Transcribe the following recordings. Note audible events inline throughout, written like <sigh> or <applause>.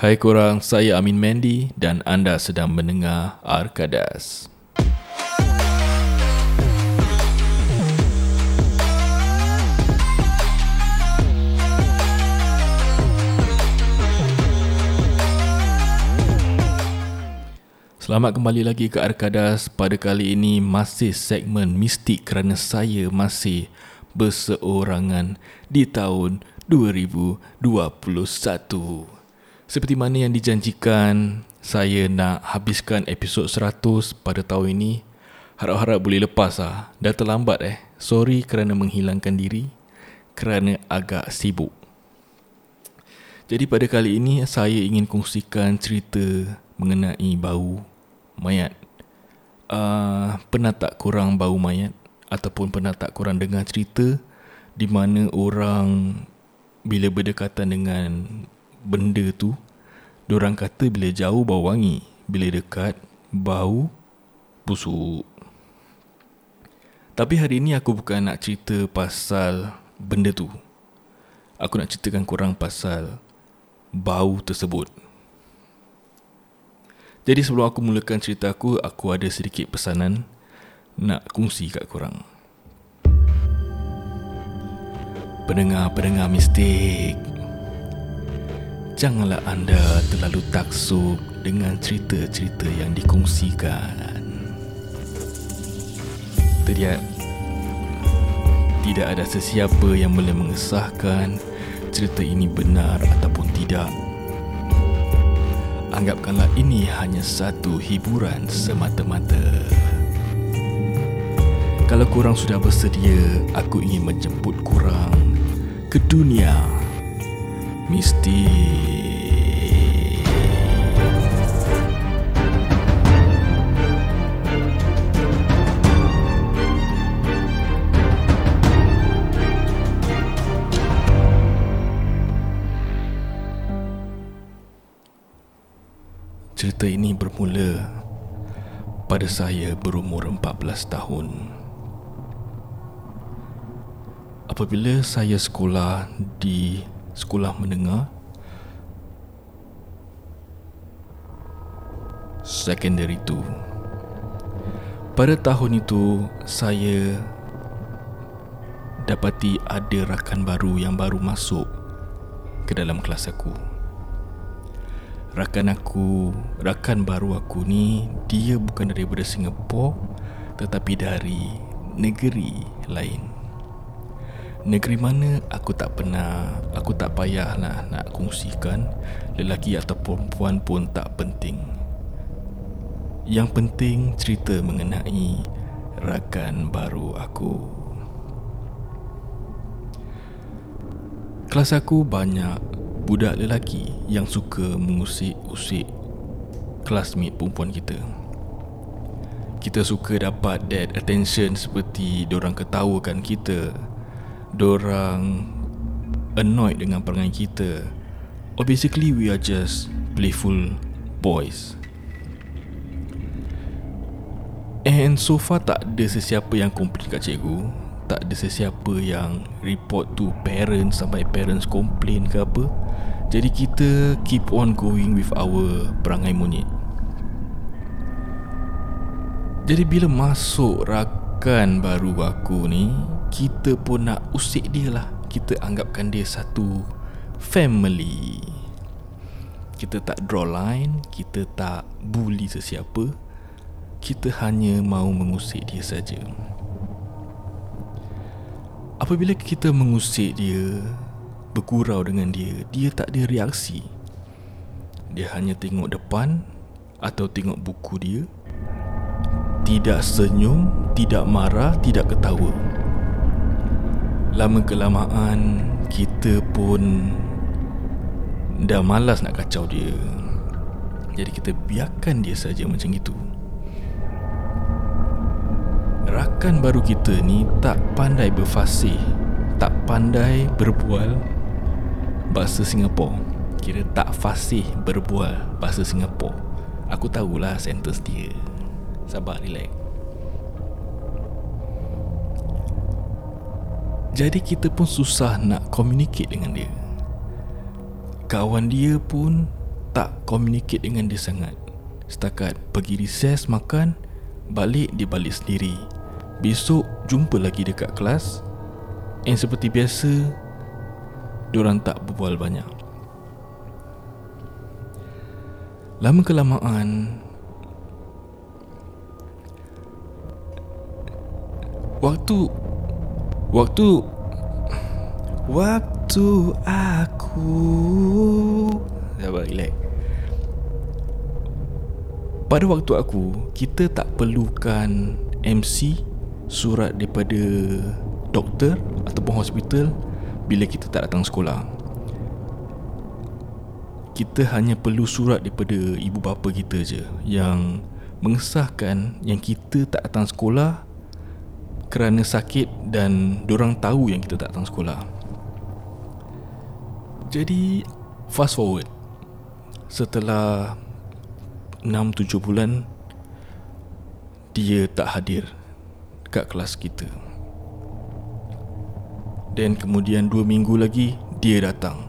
Hai korang, saya Amin Mendy dan anda sedang mendengar Arkadas. Selamat kembali lagi ke Arkadas. Pada kali ini masih segmen mistik kerana saya masih berseorangan di tahun 2021. Seperti mana yang dijanjikan, saya nak habiskan episod 100 pada tahun ini. Harap-harap boleh lepas lah. Dah terlambat eh. Sorry kerana menghilangkan diri. Kerana agak sibuk. Jadi pada kali ini, saya ingin kongsikan cerita mengenai bau mayat. Uh, pernah tak korang bau mayat? Ataupun pernah tak korang dengar cerita di mana orang bila berdekatan dengan benda tu Diorang kata bila jauh bau wangi Bila dekat bau busuk. Tapi hari ini aku bukan nak cerita pasal benda tu. Aku nak ceritakan korang pasal bau tersebut. Jadi sebelum aku mulakan cerita aku Aku ada sedikit pesanan Nak kongsi kat korang. Pendengar-pendengar mistik janganlah anda terlalu taksub dengan cerita-cerita yang dikongsikan. Tidak, tidak ada sesiapa yang boleh mengesahkan cerita ini benar ataupun tidak. Anggapkanlah ini hanya satu hiburan semata-mata. Kalau kurang sudah bersedia, aku ingin menjemput kurang ke dunia mistik. Cerita ini bermula pada saya berumur 14 tahun. Apabila saya sekolah di sekolah menengah secondary tu. Pada tahun itu saya dapati ada rakan baru yang baru masuk ke dalam kelas aku rakan aku, rakan baru aku ni dia bukan daripada Singapura tetapi dari negeri lain. Negeri mana aku tak pernah, aku tak payahlah nak kongsikan lelaki atau perempuan pun tak penting. Yang penting cerita mengenai rakan baru aku. Kelas aku banyak budak lelaki yang suka mengusik-usik classmate perempuan kita. Kita suka dapat that attention seperti dorang ketawakan kita. Dorang annoyed dengan perangai kita. Or basically we are just playful boys. And so far tak ada sesiapa yang komplain kat cikgu Tak ada sesiapa yang report to parents Sampai parents komplain ke apa jadi kita keep on going with our perangai monyet Jadi bila masuk rakan baru aku ni Kita pun nak usik dia lah. Kita anggapkan dia satu family. Kita tak draw line Kita tak bully sesiapa. Kita hanya mau mengusik dia saja. Apabila kita mengusik dia bergurau dengan dia Dia tak ada reaksi. Dia hanya tengok depan Atau tengok buku dia. Tidak senyum Tidak marah Tidak ketawa. Lama kelamaan Kita pun Dah malas nak kacau dia. Jadi kita biarkan dia saja macam itu. Rakan baru kita ni tak pandai berfasih Tak pandai berbual bahasa Singapura Kira tak fasih berbual bahasa Singapura Aku tahulah sentence dia. Sabar, relax Jadi kita pun susah nak communicate dengan dia. Kawan dia pun tak communicate dengan dia sangat. Setakat pergi recess makan Balik dia balik sendiri. Besok jumpa lagi dekat kelas. And seperti biasa Diorang tak berbual banyak. Lama kelamaan Waktu Waktu Waktu aku Sabar relax. Pada waktu aku Kita tak perlukan MC Surat daripada Doktor Ataupun hospital Bila kita tak datang sekolah. Kita hanya perlu surat daripada Ibu bapa kita je Yang Mengesahkan Yang kita tak datang sekolah Kerana sakit Dan Diorang tahu yang kita tak datang sekolah. Jadi Fast forward. Setelah 6-7 bulan Dia tak hadir Kat kelas kita. Dan kemudian 2 minggu lagi Dia datang.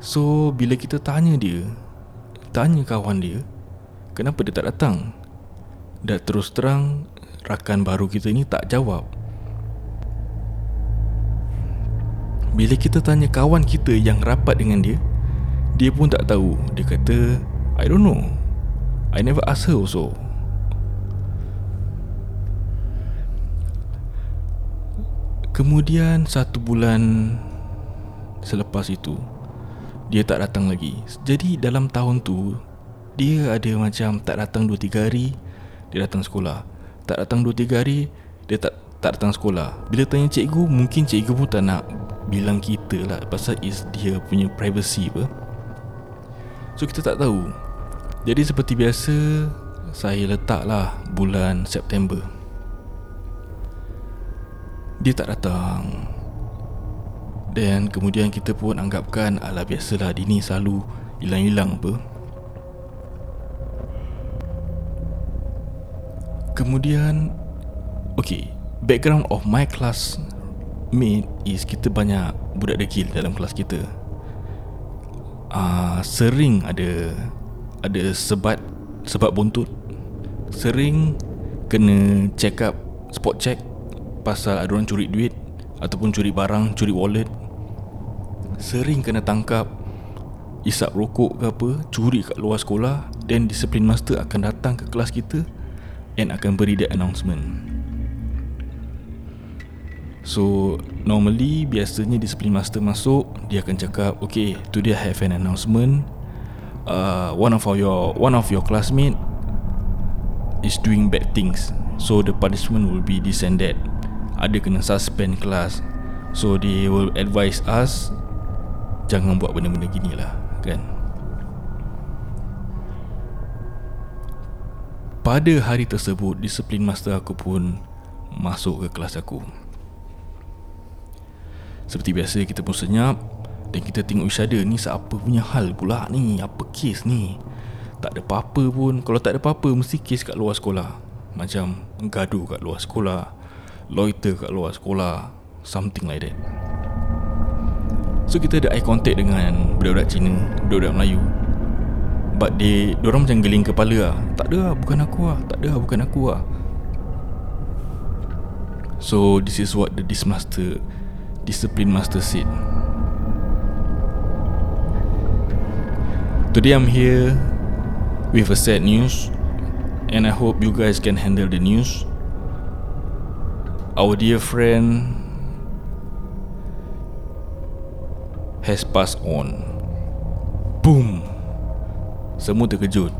So bila kita tanya dia Tanya kawan dia Kenapa dia tak datang? Dan terus terang Rakan baru kita ni tak jawab. Bila kita tanya kawan kita yang rapat dengan dia Dia pun tak tahu. Dia kata I don't know. I never ask her also. Kemudian satu bulan Selepas itu Dia tak datang lagi. Jadi dalam tahun tu Dia ada macam tak datang 2-3 hari Dia datang sekolah Tak datang 2-3 hari Dia tak tak datang sekolah. Bila tanya cikgu Mungkin cikgu pun tak nak bilang kita lah pasal is dia punya privacy apa. So kita tak tahu. Jadi seperti biasa saya letaklah bulan September. Dia tak datang. Dan kemudian kita pun anggapkan ala biasalah Dini selalu hilang-hilang apa kemudian okay background of my class mate is kita banyak budak degil dalam kelas kita. Uh, sering ada ada sebat sebat buntut. Sering kena check up spot check pasal ada orang curi duit ataupun curi barang, curi wallet. Sering kena tangkap isap rokok ke apa, curi kat luar sekolah dan disiplin master akan datang ke kelas kita and akan beri dia announcement. So normally biasanya disiplin master masuk dia akan cakap okay today I have an announcement. Uh, one of your one of your classmate is doing bad things. So the punishment will be this and that. Ada kena suspend kelas. So they will advise us jangan buat benda-benda gini lah kan pada hari tersebut disiplin master aku pun masuk ke kelas aku. Seperti biasa kita pun senyap Dan kita tengok each other Ni siapa punya hal pula ni? Apa kes ni? Tak ada apa-apa pun. Kalau tak ada apa-apa Mesti kes kat luar sekolah. Macam Gaduh kat luar sekolah Loiter kat luar sekolah Something like that. So kita ada eye contact dengan Budak-budak Cina Budak-budak Melayu But they Diorang macam geling kepala lah Tak ada lah Bukan aku lah Tak ada lah Bukan aku lah So this is what the Dismaster discipline master said. Today I'm here with a sad news and I hope you guys can handle the news. Our dear friend has passed on. Boom. Semua terkejut.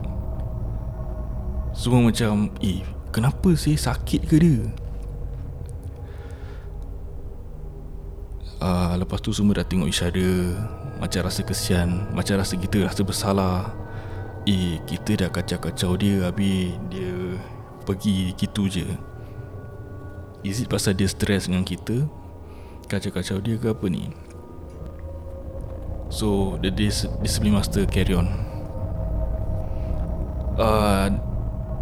Semua macam, eh, kenapa sih sakit ke dia? uh, Lepas tu semua dah tengok other. Macam rasa kesian Macam rasa kita rasa bersalah. Eh kita dah kacau-kacau dia Habis dia pergi gitu je. Is it pasal dia stress dengan kita? Kacau-kacau dia ke apa ni? So the dis- discipline master carry on uh,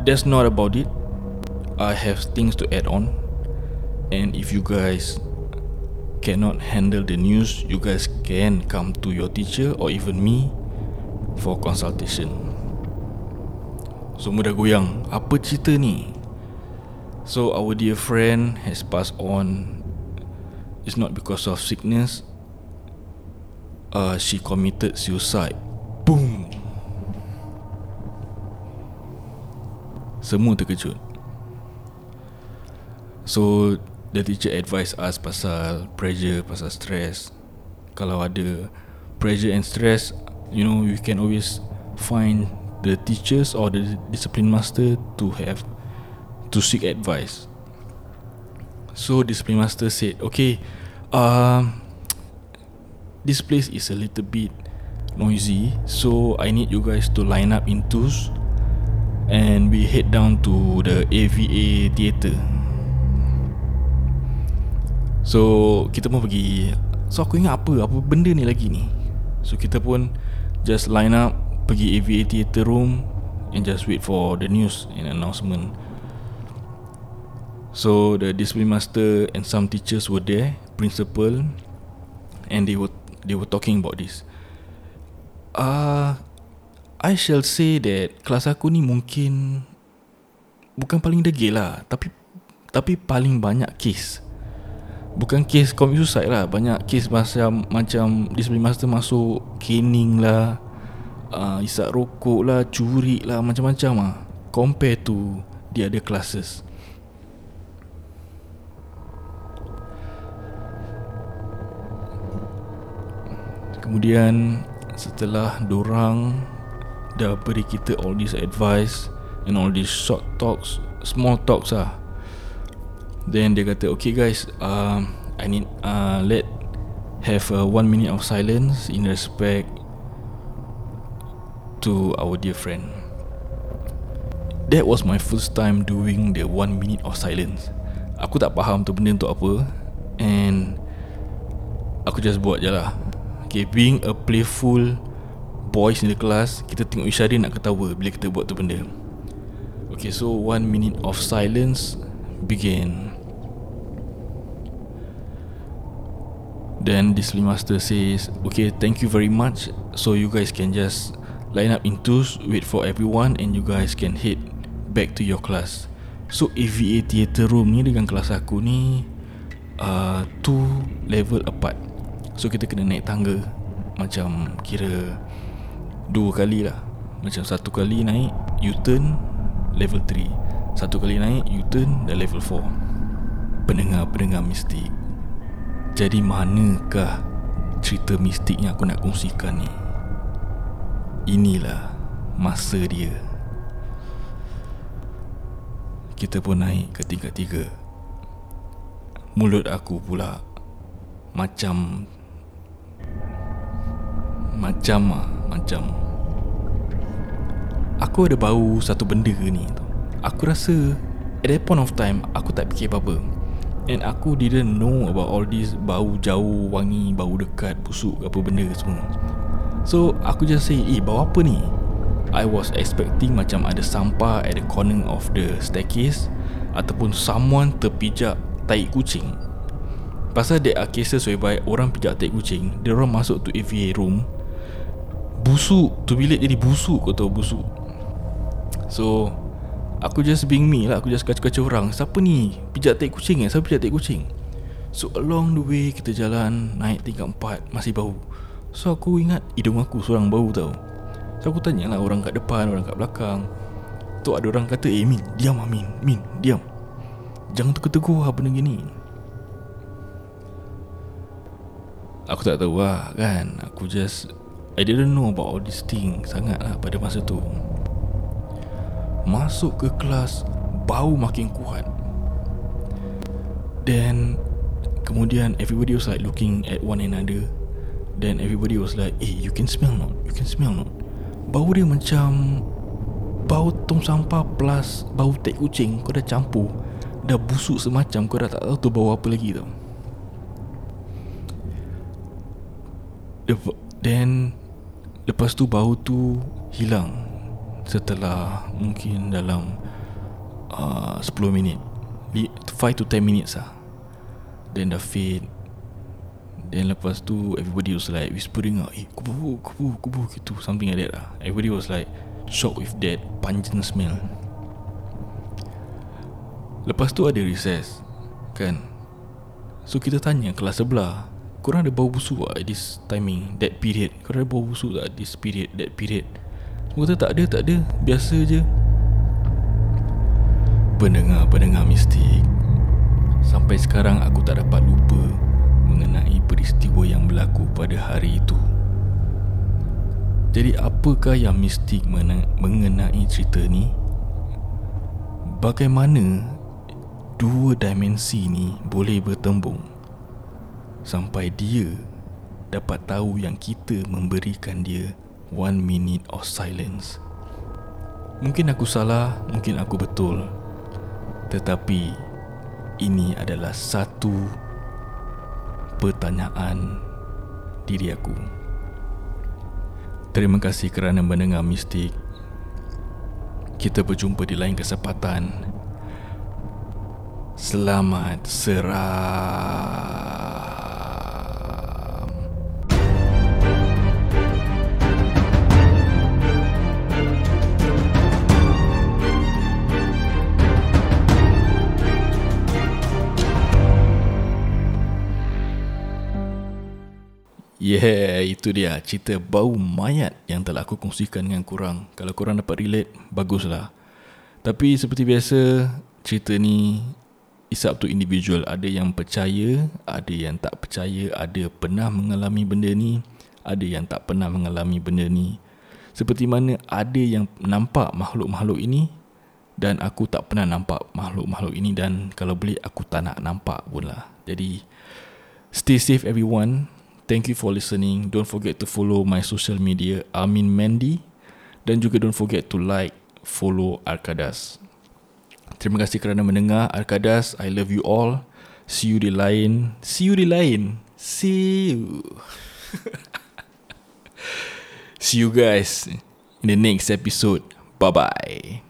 That's not about it. I have things to add on. And if you guys cannot handle the news, you guys can come to your teacher or even me For consultation. Semua dah goyang Apa cerita ni? So our dear friend Has passed on. It's not because of sickness. Uh, She committed suicide. Boom Semua terkejut So The teacher advise us pasal pressure, pasal stress. Kalau ada pressure and stress, you know, you can always find the teachers or the discipline master to have to seek advice. So discipline master said, okay, uh, this place is a little bit noisy, so I need you guys to line up in twos, and we head down to the AVA theatre. So kita pun pergi. So aku ingat apa Apa benda ni lagi ni? So kita pun Just line up Pergi AVA theatre room And just wait for the news And announcement. So the discipline master And some teachers were there Principal And they were They were talking about this. Uh, I shall say that Kelas aku ni mungkin Bukan paling degil lah Tapi Tapi paling banyak case Bukan kes commit suicide lah Banyak kes macam Macam Discipline master masuk Caning lah uh, Isap rokok lah Curi lah Macam-macam lah. Compare to The other classes. Kemudian Setelah Dorang Dah beri kita All this advice And all these short talks Small talks lah. Then dia kata Okay guys uh, I need uh, Let Have a one minute of silence In respect To our dear friend. That was my first time Doing the one minute of silence. Aku tak faham tu benda untuk apa And Aku just buat je lah. Okay being a playful Boys in the class Kita tengok other nak ketawa Bila kita buat tu benda. Okay so one minute of silence Begin. Then this master says Okay thank you very much. So you guys can just Line up in twos Wait for everyone And you guys can head Back to your class. So AVA theatre room ni Dengan kelas aku ni uh, Two level apart. So kita kena naik tangga Macam kira Dua kali lah Macam satu kali naik U-turn Level 3 Satu kali naik U-turn Dan level 4 Pendengar-pendengar mistik jadi manakah cerita mistik yang aku nak kongsikan ni? Inilah masa dia. Kita pun naik ke tingkat tiga. Mulut aku pula macam macam ah, macam aku ada bau satu benda ni. Aku rasa at that point of time aku tak fikir apa-apa. And aku didn't know about all this Bau jauh, wangi, bau dekat, busuk apa benda semua So aku just say, eh bau apa ni? I was expecting macam ada sampah at the corner of the staircase Ataupun someone terpijak tai kucing Pasal there are cases whereby orang pijak tai kucing Dia orang masuk to AVA room Busuk, tu bilik jadi busuk kau tahu busuk. So Aku just being me lah Aku just kacau-kacau orang. Siapa ni? Pijak tai kucing eh? Siapa pijak tai kucing? So along the way Kita jalan Naik tingkat empat Masih bau. So aku ingat Hidung aku seorang bau tau. So aku tanya lah Orang kat depan Orang kat belakang. Tu ada orang kata Eh Min Diam lah Min. Min diam. Jangan tegur-tegur lah benda gini. Aku tak tahu lah kan? Aku just I didn't know about all these things Sangat lah pada masa tu. Masuk ke kelas Bau makin kuat. Then Kemudian everybody was like looking at one another. Then everybody was like Eh you can smell not? You can smell not? Bau dia macam Bau tong sampah plus Bau tek kucing. Kau dah campur. Dah busuk semacam Kau dah tak tahu tu bau apa lagi tau. Then Lepas tu bau tu Hilang setelah mungkin dalam uh, 10 minit. 5 to 10 minutes lah. Then dah fade. Then lepas tu Everybody was like Whispering lah Eh kubu kubu kubu gitu Something like that lah. Everybody was like Shocked with that Pungent smell. Lepas tu ada recess Kan? So kita tanya kelas sebelah Korang ada bau busuk tak At this timing That period? Korang ada bau busuk tak This period That period? Semua kata tak ada tak ada. Biasa je. Pendengar-pendengar mistik. Sampai sekarang aku tak dapat lupa mengenai peristiwa yang berlaku pada hari itu. Jadi apakah yang mistik mengenai cerita ni? Bagaimana dua dimensi ni boleh bertembung sampai dia dapat tahu yang kita memberikan dia one minute of silence? Mungkin aku salah, mungkin aku betul. Tetapi ini adalah satu pertanyaan diri aku. Terima kasih kerana mendengar mistik. Kita berjumpa di lain kesempatan. Selamat serah. Yeah, itu dia cerita bau mayat yang telah aku kongsikan dengan korang. Kalau korang dapat relate, baguslah. Tapi seperti biasa, cerita ni is up to individual. Ada yang percaya, ada yang tak percaya, ada pernah mengalami benda ni, ada yang tak pernah mengalami benda ni. Seperti mana ada yang nampak makhluk-makhluk ini dan aku tak pernah nampak makhluk-makhluk ini dan kalau boleh aku tak nak nampak pun lah. Jadi, stay safe everyone. Thank you for listening. Don't forget to follow my social media Amin Mandy dan juga don't forget to like, follow Arkadas. Terima kasih kerana mendengar Arkadas. I love you all. See you di lain. See you di lain. See you. <laughs> See you guys in the next episode. Bye bye.